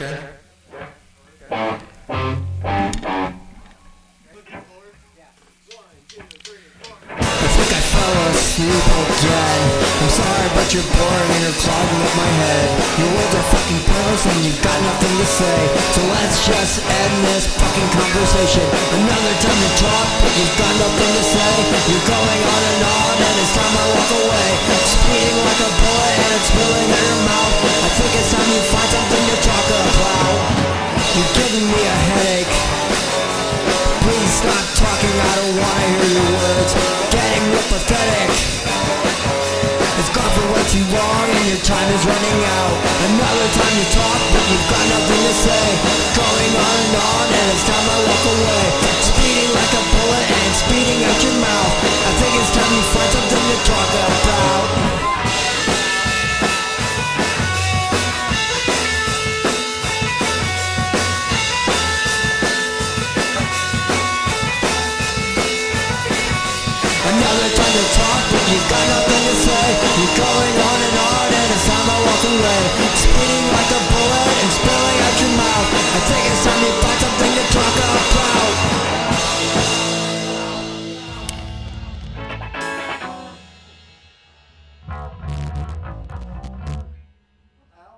Fell asleep again. I'm sorry, but you're boring and you're clogging up my head. Your words are fucking pointless and you've got nothing to say. So let's just end this fucking conversation. Another time to talk, but you've got nothing to say. You're going on It's gone for way too long and your time is running out. Another time to talk, but you've got nothing to say. Going on and on and it's time I walk away. Speeding like a bullet and speeding out your mouth. I think it's time you find something to talk about Another time to talk, but you've got nothing to say You're going